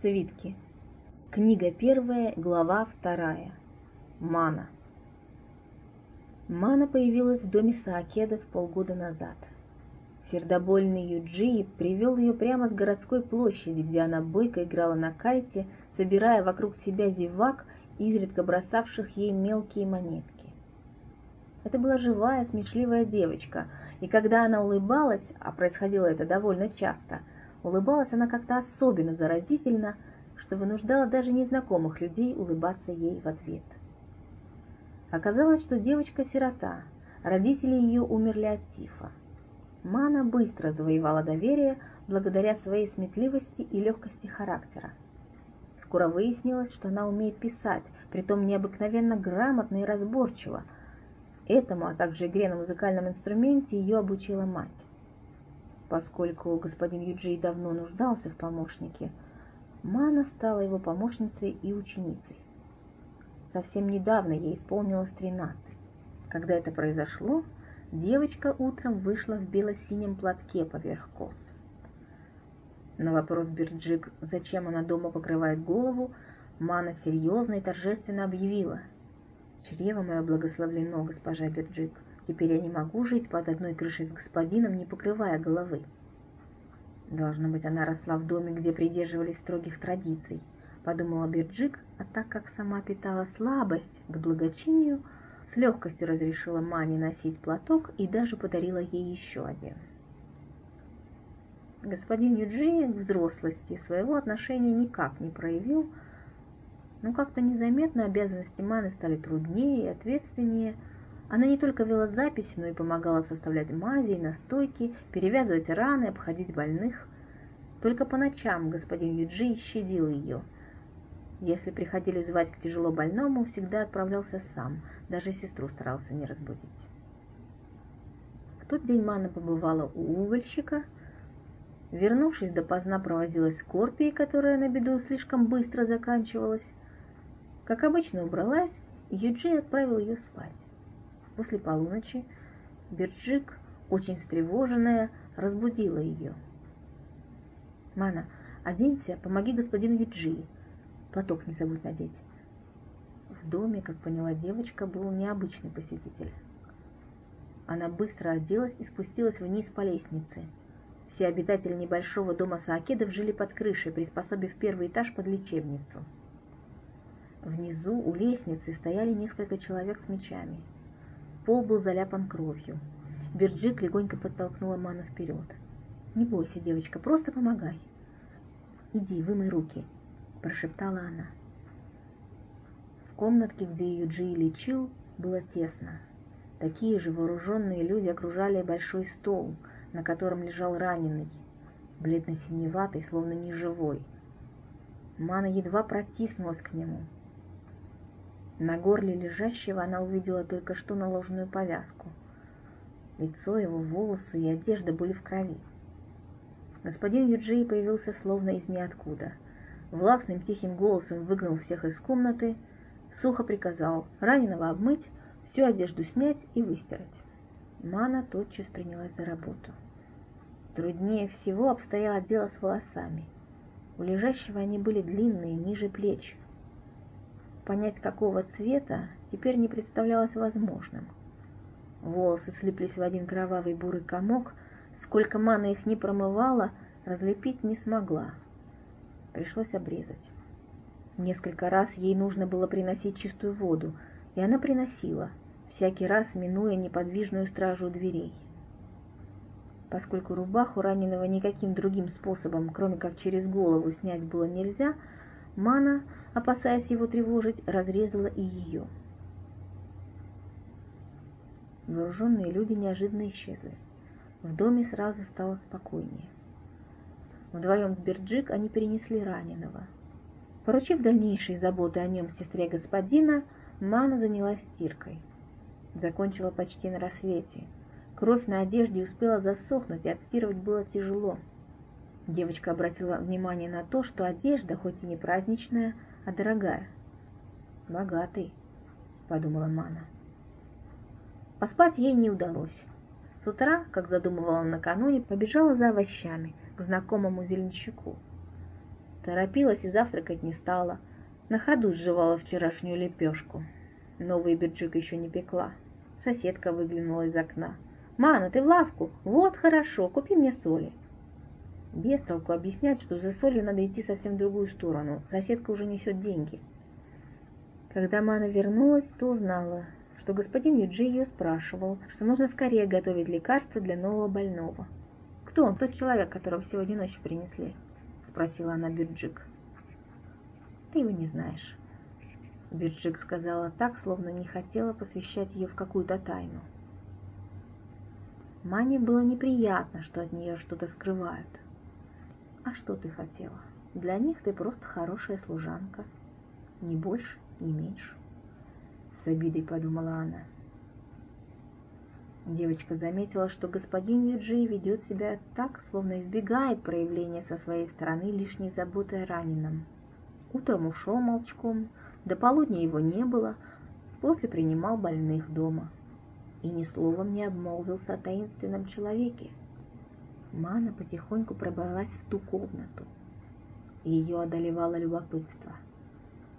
Свитки. Книга первая, глава вторая. Мана. Мана появилась в доме Саакедов полгода назад. Сердобольный Юджи привел ее прямо с городской площади, где она бойко играла на кайте, собирая вокруг себя зевак, изредка бросавших ей мелкие монетки. Это была живая, смешливая девочка, и когда она улыбалась, а происходило это довольно часто – Улыбалась она как-то особенно заразительно, что вынуждала даже незнакомых людей улыбаться ей в ответ. Оказалось, что девочка сирота, родители ее умерли от тифа. Мана быстро завоевала доверие благодаря своей сметливости и легкости характера. Скоро выяснилось, что она умеет писать, притом необыкновенно грамотно и разборчиво. Этому, а также игре на музыкальном инструменте ее обучила мать. Поскольку господин Юджей давно нуждался в помощнике, Мана стала его помощницей и ученицей. Совсем недавно ей исполнилось 13. Когда это произошло, девочка утром вышла в бело-синем платке поверх кос. На вопрос Бирджик, зачем она дома покрывает голову, Мана серьезно и торжественно объявила. «Чрево мое благословлено, госпожа Бирджик. Теперь я не могу жить под одной крышей с господином, не покрывая головы. Должно быть, она росла в доме, где придерживались строгих традиций, подумала Бирджик, а так как сама питала слабость к благочинию, с легкостью разрешила Мане носить платок и даже подарила ей еще один. Господин Юджи к взрослости своего отношения никак не проявил, но как-то незаметно обязанности Маны стали труднее и ответственнее – она не только вела записи, но и помогала составлять мази и настойки, перевязывать раны, обходить больных. Только по ночам господин Юджи щадил ее. Если приходили звать к тяжело больному, всегда отправлялся сам, даже сестру старался не разбудить. В тот день Мана побывала у угольщика. Вернувшись допоздна, провозилась с Корпией, которая на беду слишком быстро заканчивалась. Как обычно убралась, Юджи отправил ее спать. После полуночи Берджик, очень встревоженная, разбудила ее. «Мана, оденься, помоги господину Юджи. Платок не забудь надеть». В доме, как поняла девочка, был необычный посетитель. Она быстро оделась и спустилась вниз по лестнице. Все обитатели небольшого дома Саакедов жили под крышей, приспособив первый этаж под лечебницу. Внизу у лестницы стояли несколько человек с мечами – Пол был заляпан кровью. Бирджик легонько подтолкнула Ману вперед. «Не бойся, девочка, просто помогай». «Иди, вымой руки», – прошептала она. В комнатке, где Юджи лечил, было тесно. Такие же вооруженные люди окружали большой стол, на котором лежал раненый, бледно-синеватый, словно неживой. Мана едва протиснулась к нему – на горле лежащего она увидела только что наложенную повязку. Лицо его, волосы и одежда были в крови. Господин Юджи появился словно из ниоткуда. Властным тихим голосом выгнал всех из комнаты, сухо приказал раненого обмыть, всю одежду снять и выстирать. Мана тотчас принялась за работу. Труднее всего обстояло дело с волосами. У лежащего они были длинные, ниже плеч, Понять, какого цвета, теперь не представлялось возможным. Волосы слиплись в один кровавый бурый комок, сколько маны их не промывала, разлепить не смогла. Пришлось обрезать. Несколько раз ей нужно было приносить чистую воду, и она приносила, всякий раз минуя неподвижную стражу дверей. Поскольку рубаху раненого никаким другим способом, кроме как через голову, снять было нельзя, Мана опасаясь его тревожить, разрезала и ее. Вооруженные люди неожиданно исчезли. В доме сразу стало спокойнее. Вдвоем с Берджик они перенесли раненого. Поручив дальнейшие заботы о нем сестре господина, Мана занялась стиркой. Закончила почти на рассвете. Кровь на одежде успела засохнуть, и отстирывать было тяжело. Девочка обратила внимание на то, что одежда, хоть и не праздничная, а дорогая. Богатый, подумала Мана. Поспать ей не удалось. С утра, как задумывала накануне, побежала за овощами к знакомому зеленщику. Торопилась и завтракать не стала. На ходу сживала вчерашнюю лепешку. Новый бирджик еще не пекла. Соседка выглянула из окна. «Мана, ты в лавку? Вот хорошо, купи мне соли». Без толку объяснять, что за солью надо идти совсем в другую сторону. Соседка уже несет деньги. Когда Мана вернулась, то узнала, что господин Юджи ее спрашивал, что нужно скорее готовить лекарство для нового больного. «Кто он, тот человек, которого сегодня ночью принесли?» — спросила она Бирджик. «Ты его не знаешь». Бирджик сказала так, словно не хотела посвящать ее в какую-то тайну. Мане было неприятно, что от нее что-то скрывают. «А что ты хотела? Для них ты просто хорошая служанка. Ни больше, ни меньше». С обидой подумала она. Девочка заметила, что господин Юджи ведет себя так, словно избегает проявления со своей стороны лишней заботы о раненом. Утром ушел молчком, до полудня его не было, после принимал больных дома. И ни словом не обмолвился о таинственном человеке. Мана потихоньку пробралась в ту комнату. Ее одолевало любопытство.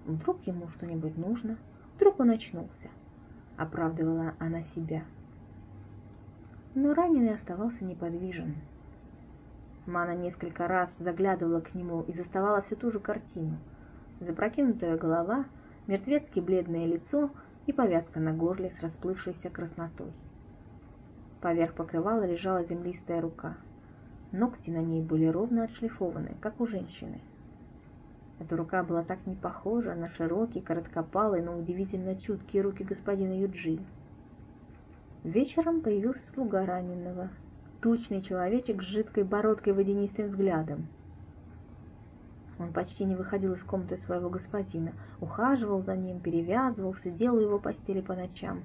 Вдруг ему что-нибудь нужно – Вдруг он очнулся, оправдывала она себя. Но раненый оставался неподвижен. Мана несколько раз заглядывала к нему и заставала всю ту же картину. Запрокинутая голова, мертвецки бледное лицо и повязка на горле с расплывшейся краснотой. Поверх покрывала лежала землистая рука. Ногти на ней были ровно отшлифованы, как у женщины. Эта рука была так не похожа на широкие, короткопалые, но удивительно чуткие руки господина Юджи. Вечером появился слуга раненого, тучный человечек с жидкой бородкой и водянистым взглядом. Он почти не выходил из комнаты своего господина, ухаживал за ним, перевязывал, сидел у его постели по ночам.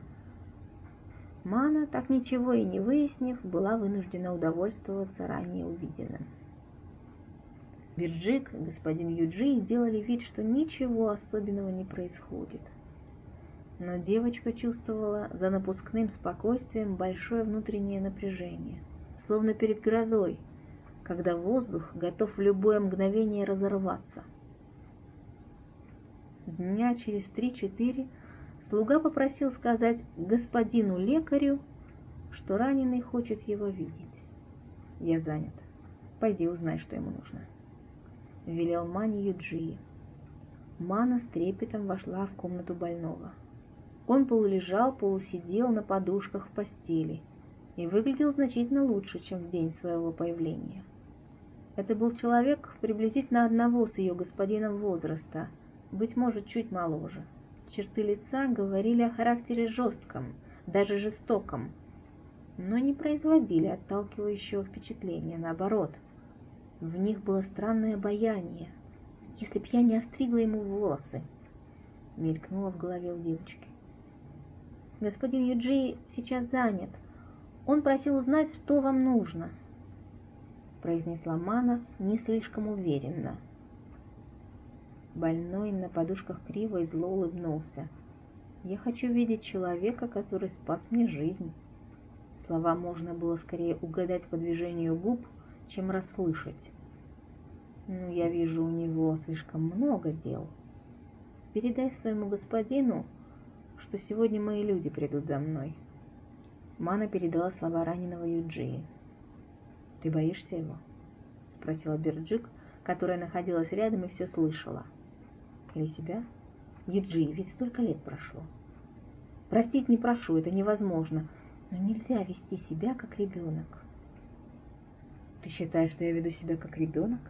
Мана, так ничего и не выяснив, была вынуждена удовольствоваться ранее увиденным. Бирджик господин Юджи делали вид, что ничего особенного не происходит. Но девочка чувствовала за напускным спокойствием большое внутреннее напряжение, словно перед грозой, когда воздух готов в любое мгновение разорваться. Дня через три-четыре слуга попросил сказать господину лекарю, что раненый хочет его видеть. Я занят. Пойди узнай, что ему нужно. — велел Мане Юджи. Мана с трепетом вошла в комнату больного. Он полулежал, полусидел на подушках в постели и выглядел значительно лучше, чем в день своего появления. Это был человек приблизительно одного с ее господином возраста, быть может, чуть моложе. Черты лица говорили о характере жестком, даже жестоком, но не производили отталкивающего впечатления, наоборот – в них было странное обаяние. Если б я не остригла ему волосы, мелькнуло в голове у девочки. Господин Юджи сейчас занят. Он просил узнать, что вам нужно, произнесла Мана не слишком уверенно. Больной на подушках криво и зло улыбнулся. «Я хочу видеть человека, который спас мне жизнь». Слова можно было скорее угадать по движению губ, чем расслышать. Ну, я вижу у него слишком много дел. Передай своему господину, что сегодня мои люди придут за мной. Мана передала слова раненого Юджии. «Ты боишься его?» — спросила Берджик, которая находилась рядом и все слышала. «Или себя?» «Юджи, ведь столько лет прошло». «Простить не прошу, это невозможно, но нельзя вести себя как ребенок». «Ты считаешь, что я веду себя как ребенок?»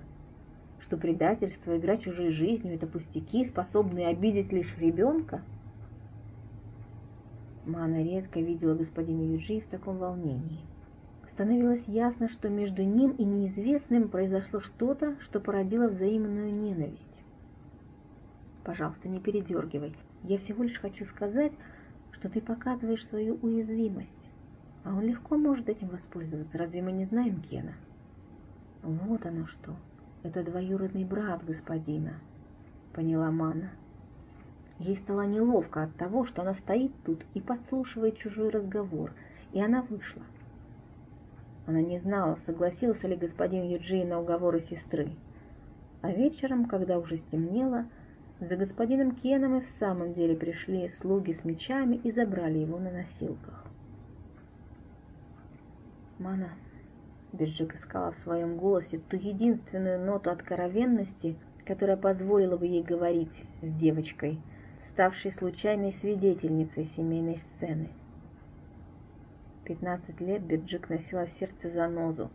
что предательство, игра чужой жизнью – это пустяки, способные обидеть лишь ребенка? Мана редко видела господина Юджи в таком волнении. Становилось ясно, что между ним и неизвестным произошло что-то, что породило взаимную ненависть. «Пожалуйста, не передергивай. Я всего лишь хочу сказать, что ты показываешь свою уязвимость. А он легко может этим воспользоваться. Разве мы не знаем Кена?» «Вот оно что!» Это двоюродный брат господина, поняла Мана. Ей стало неловко от того, что она стоит тут и подслушивает чужой разговор, и она вышла. Она не знала, согласился ли господин Юджи на уговоры сестры. А вечером, когда уже стемнело, за господином Кеном и в самом деле пришли слуги с мечами и забрали его на носилках. Мана, Бирджик искала в своем голосе ту единственную ноту откровенности, которая позволила бы ей говорить с девочкой, ставшей случайной свидетельницей семейной сцены. Пятнадцать лет Бирджик носила в сердце занозу.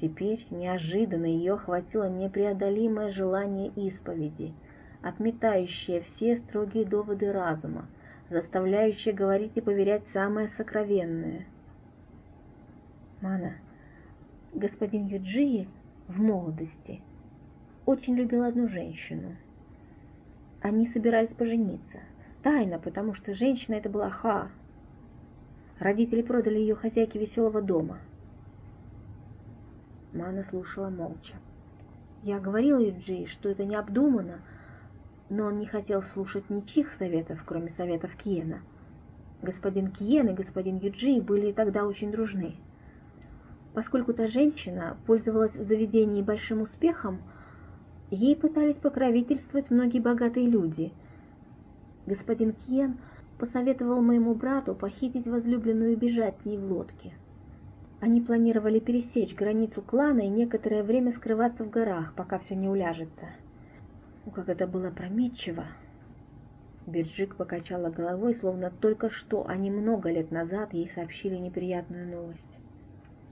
Теперь неожиданно ее охватило непреодолимое желание исповеди — отметающая все строгие доводы разума, заставляющая говорить и поверять самое сокровенное. Мана, господин Юджии в молодости очень любил одну женщину. Они собирались пожениться. Тайно, потому что женщина это была Ха. Родители продали ее хозяйке веселого дома. Мана слушала молча. Я говорила Юджи, что это необдуманно, но он не хотел слушать ничьих советов, кроме советов Киена. Господин Киен и господин Юджи были тогда очень дружны. Поскольку та женщина пользовалась в заведении большим успехом, ей пытались покровительствовать многие богатые люди. Господин Киен посоветовал моему брату похитить возлюбленную и бежать с ней в лодке. Они планировали пересечь границу клана и некоторое время скрываться в горах, пока все не уляжется. О, как это было прометчиво! Бирджик покачала головой, словно только что, а не много лет назад, ей сообщили неприятную новость.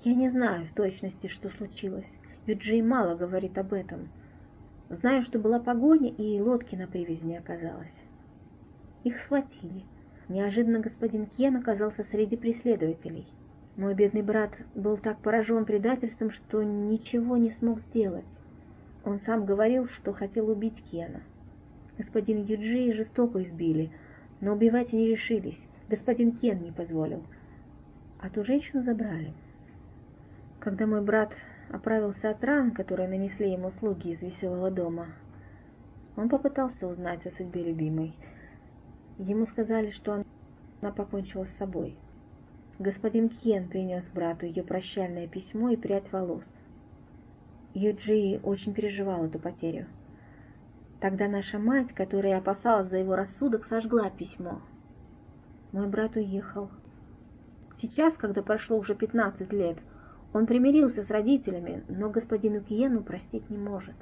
Я не знаю в точности, что случилось. Юджей мало говорит об этом. Знаю, что была погоня, и лодки на привязи не оказалось. Их схватили. Неожиданно господин Кен оказался среди преследователей. Мой бедный брат был так поражен предательством, что ничего не смог сделать. Он сам говорил, что хотел убить Кена. Господин Юджи жестоко избили, но убивать не решились. Господин Кен не позволил. А ту женщину забрали. Когда мой брат оправился от ран, которые нанесли ему слуги из веселого дома, он попытался узнать о судьбе любимой. Ему сказали, что она покончила с собой. Господин Кен принес брату ее прощальное письмо и прядь волос. Юджи очень переживал эту потерю. Тогда наша мать, которая опасалась за его рассудок, сожгла письмо. Мой брат уехал. Сейчас, когда прошло уже 15 лет, он примирился с родителями, но господину Киену простить не может.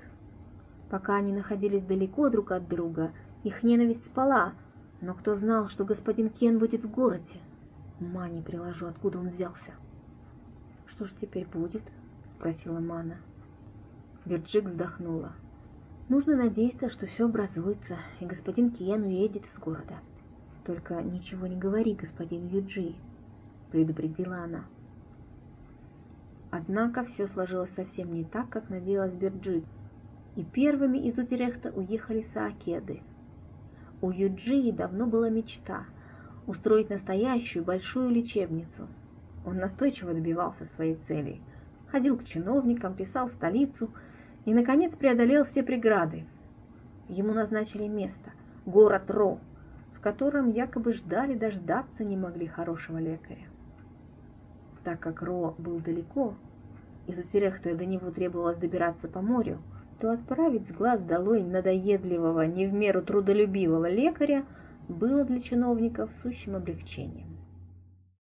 Пока они находились далеко друг от друга, их ненависть спала, но кто знал, что господин Кен будет в городе? Ума не приложу, откуда он взялся. «Что же теперь будет?» — спросила Мана. Вирджик вздохнула. Нужно надеяться, что все образуется, и господин Киен уедет из города. Только ничего не говори, господин Юджи, предупредила она. Однако все сложилось совсем не так, как надеялась Бирджи, и первыми из Утерехта уехали Саакеды. У Юджи давно была мечта устроить настоящую большую лечебницу. Он настойчиво добивался своей цели. Ходил к чиновникам, писал в столицу – и, наконец, преодолел все преграды. Ему назначили место – город Ро, в котором якобы ждали дождаться не могли хорошего лекаря. Так как Ро был далеко, из Утерехта до него требовалось добираться по морю, то отправить с глаз долой надоедливого, не в меру трудолюбивого лекаря было для чиновников сущим облегчением.